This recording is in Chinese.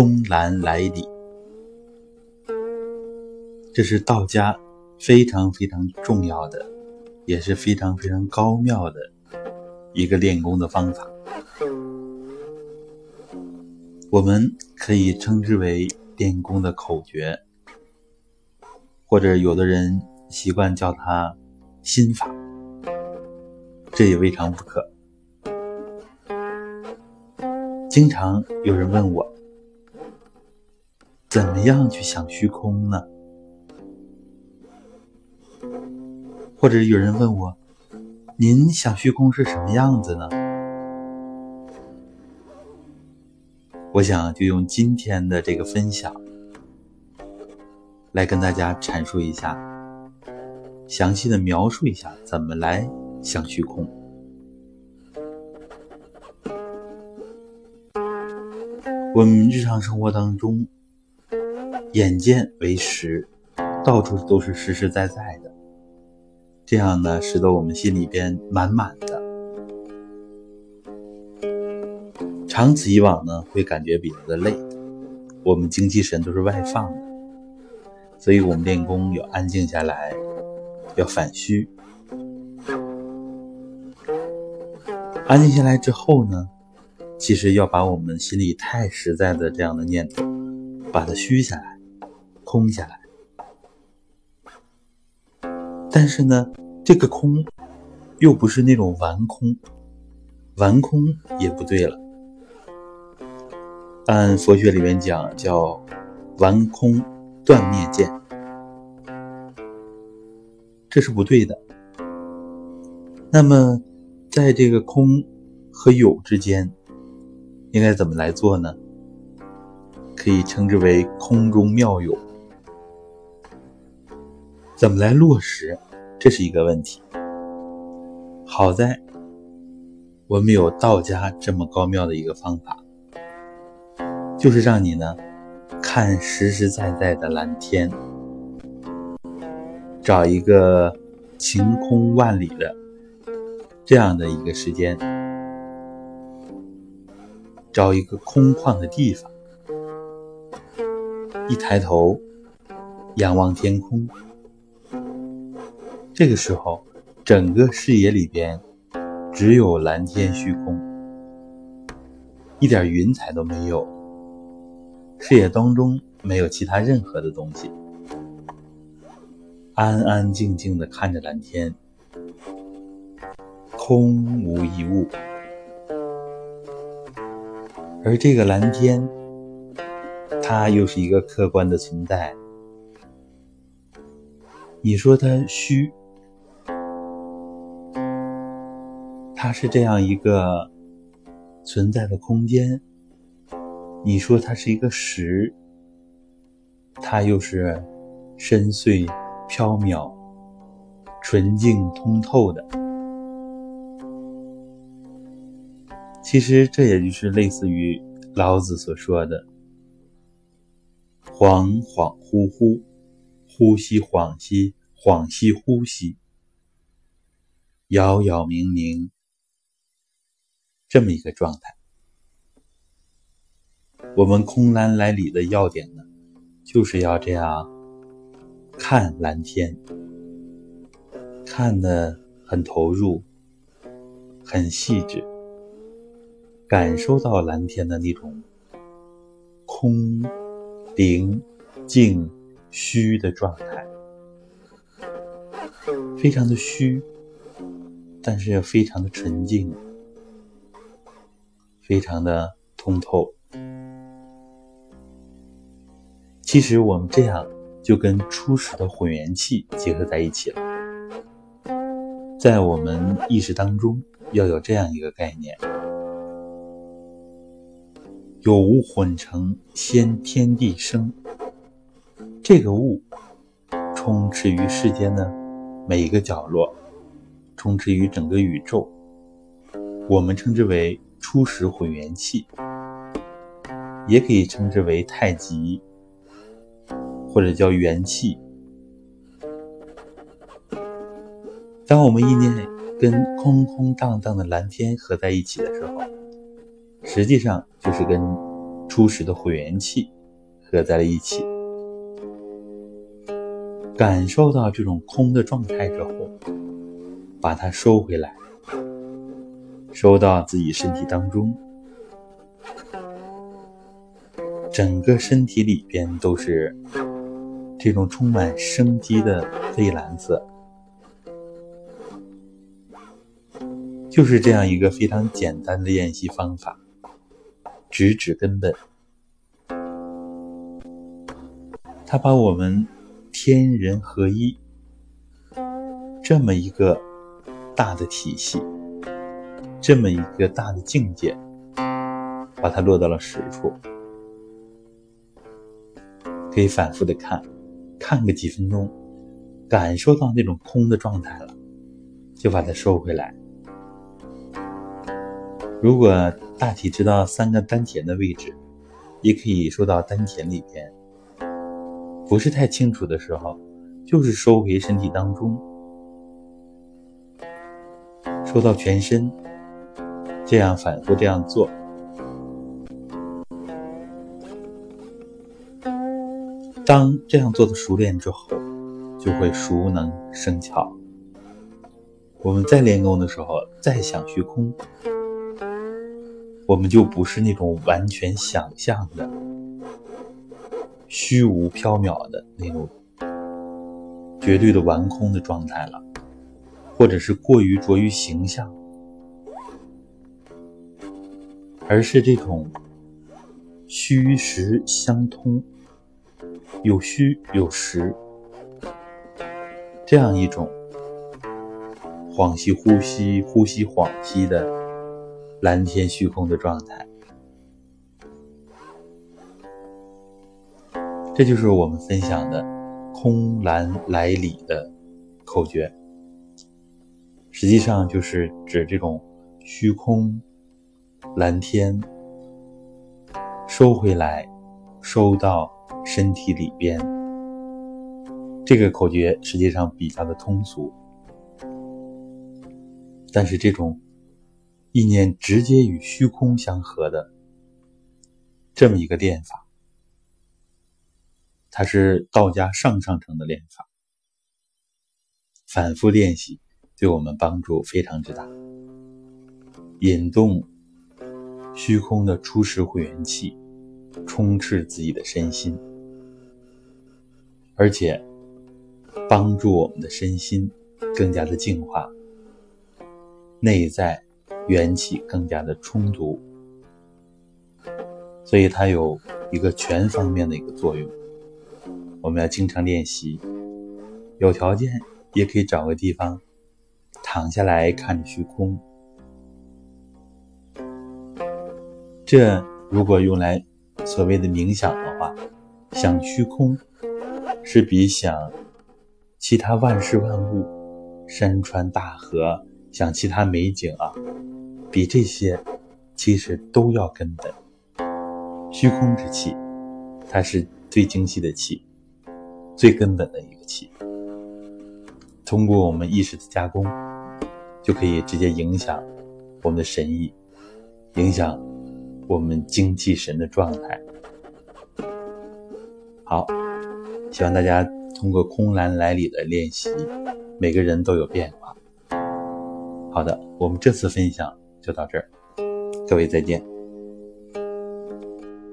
空蓝来理，这是道家非常非常重要的，也是非常非常高妙的一个练功的方法。我们可以称之为练功的口诀，或者有的人习惯叫它心法，这也未尝不可。经常有人问我，怎么样去想虚空呢？或者有人问我，您想虚空是什么样子呢？我想就用今天的这个分享，来跟大家阐述一下，详细的描述一下怎么来想虚空。我们日常生活当中，眼见为实，到处都是实实在在的，这样呢，使得我们心里边满满的。长此以往呢，会感觉比较的累，我们精气神都是外放的，所以我们练功要安静下来，要反虚。安静下来之后呢？其实要把我们心里太实在的这样的念头，把它虚下来，空下来。但是呢，这个空又不是那种完空，完空也不对了。按佛学里面讲，叫完空断灭见，这是不对的。那么，在这个空和有之间。应该怎么来做呢？可以称之为空中妙有。怎么来落实？这是一个问题。好在我们有道家这么高妙的一个方法，就是让你呢看实实在在的蓝天，找一个晴空万里的这样的一个时间。找一个空旷的地方，一抬头仰望天空，这个时候，整个视野里边只有蓝天虚空，一点云彩都没有，视野当中没有其他任何的东西，安安静静的看着蓝天，空无一物。而这个蓝天，它又是一个客观的存在。你说它虚，它是这样一个存在的空间；你说它是一个实，它又是深邃、缥缈、纯净、通透的。其实这也就是类似于老子所说的“恍恍惚惚，呼吸恍兮，恍兮呼吸，杳杳冥冥”这么一个状态。我们空蓝来理的要点呢，就是要这样看蓝天，看得很投入，很细致。感受到蓝天的那种空、灵、静、虚的状态，非常的虚，但是又非常的纯净，非常的通透。其实我们这样就跟初始的混元气结合在一起了。在我们意识当中要有这样一个概念。有物混成，先天地生。这个物充斥于世间的每一个角落，充斥于整个宇宙。我们称之为初始混元气，也可以称之为太极，或者叫元气。当我们意念跟空空荡荡的蓝天合在一起的时候。实际上就是跟初始的混元气合在了一起，感受到这种空的状态之后，把它收回来，收到自己身体当中，整个身体里边都是这种充满生机的蔚蓝色。就是这样一个非常简单的练习方法，直指根本。它把我们天人合一这么一个大的体系，这么一个大的境界，把它落到了实处。可以反复的看，看个几分钟，感受到那种空的状态了，就把它收回来。如果大体知道三个丹田的位置，也可以收到丹田里边。不是太清楚的时候，就是收回身体当中，收到全身，这样反复这样做。当这样做的熟练之后，就会熟能生巧。我们在练功的时候，再想虚空。我们就不是那种完全想象的虚无缥缈的那种绝对的完空的状态了，或者是过于着于形象，而是这种虚实相通，有虚有实，这样一种恍兮呼吸、呼吸恍兮的。蓝天虚空的状态，这就是我们分享的“空蓝来里”的口诀。实际上就是指这种虚空、蓝天收回来，收到身体里边。这个口诀实际上比较的通俗，但是这种。意念直接与虚空相合的这么一个练法，它是道家上上乘的练法，反复练习对我们帮助非常之大。引动虚空的初始会元气，充斥自己的身心，而且帮助我们的身心更加的净化，内在。元气更加的充足，所以它有一个全方面的一个作用。我们要经常练习，有条件也可以找个地方躺下来看着虚空。这如果用来所谓的冥想的话，想虚空是比想其他万事万物、山川大河、想其他美景啊。比这些其实都要根本。虚空之气，它是最精细的气，最根本的一个气。通过我们意识的加工，就可以直接影响我们的神意，影响我们精气神的状态。好，希望大家通过空蓝来里的练习，每个人都有变化。好的，我们这次分享。就到这儿，各位再见。